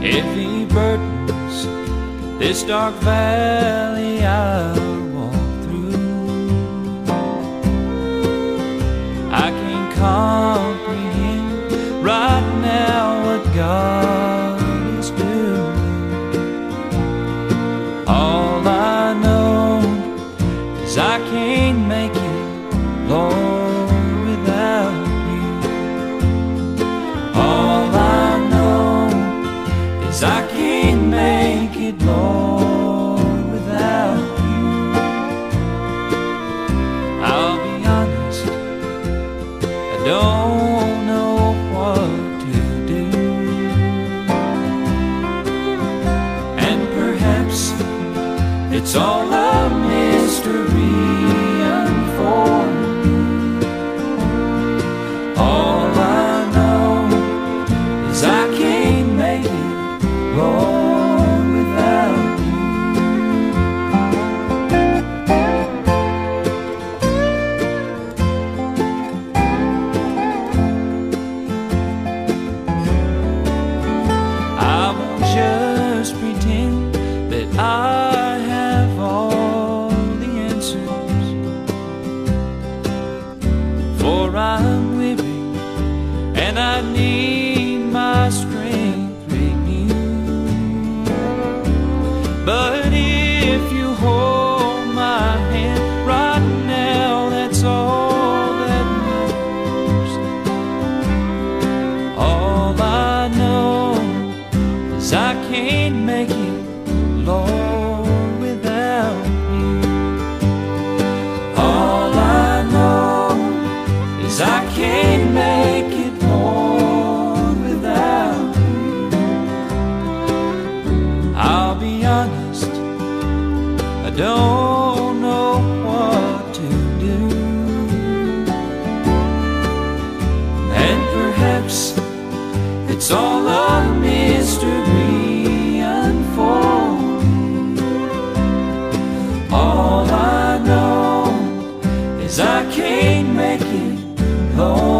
heavy burdens this dark valley I'll walk through. I can't comprehend right now what God is doing. All I know is I can't make it, Lord. Don't know what to do. And perhaps it's all a mystery. All I know is I can't make it, Lord, I have all the answers. For I'm weary and I need my strength renewed. But if you hold I'll be honest, I don't know what to do. And perhaps it's all a mystery. All I know is I can't make it home.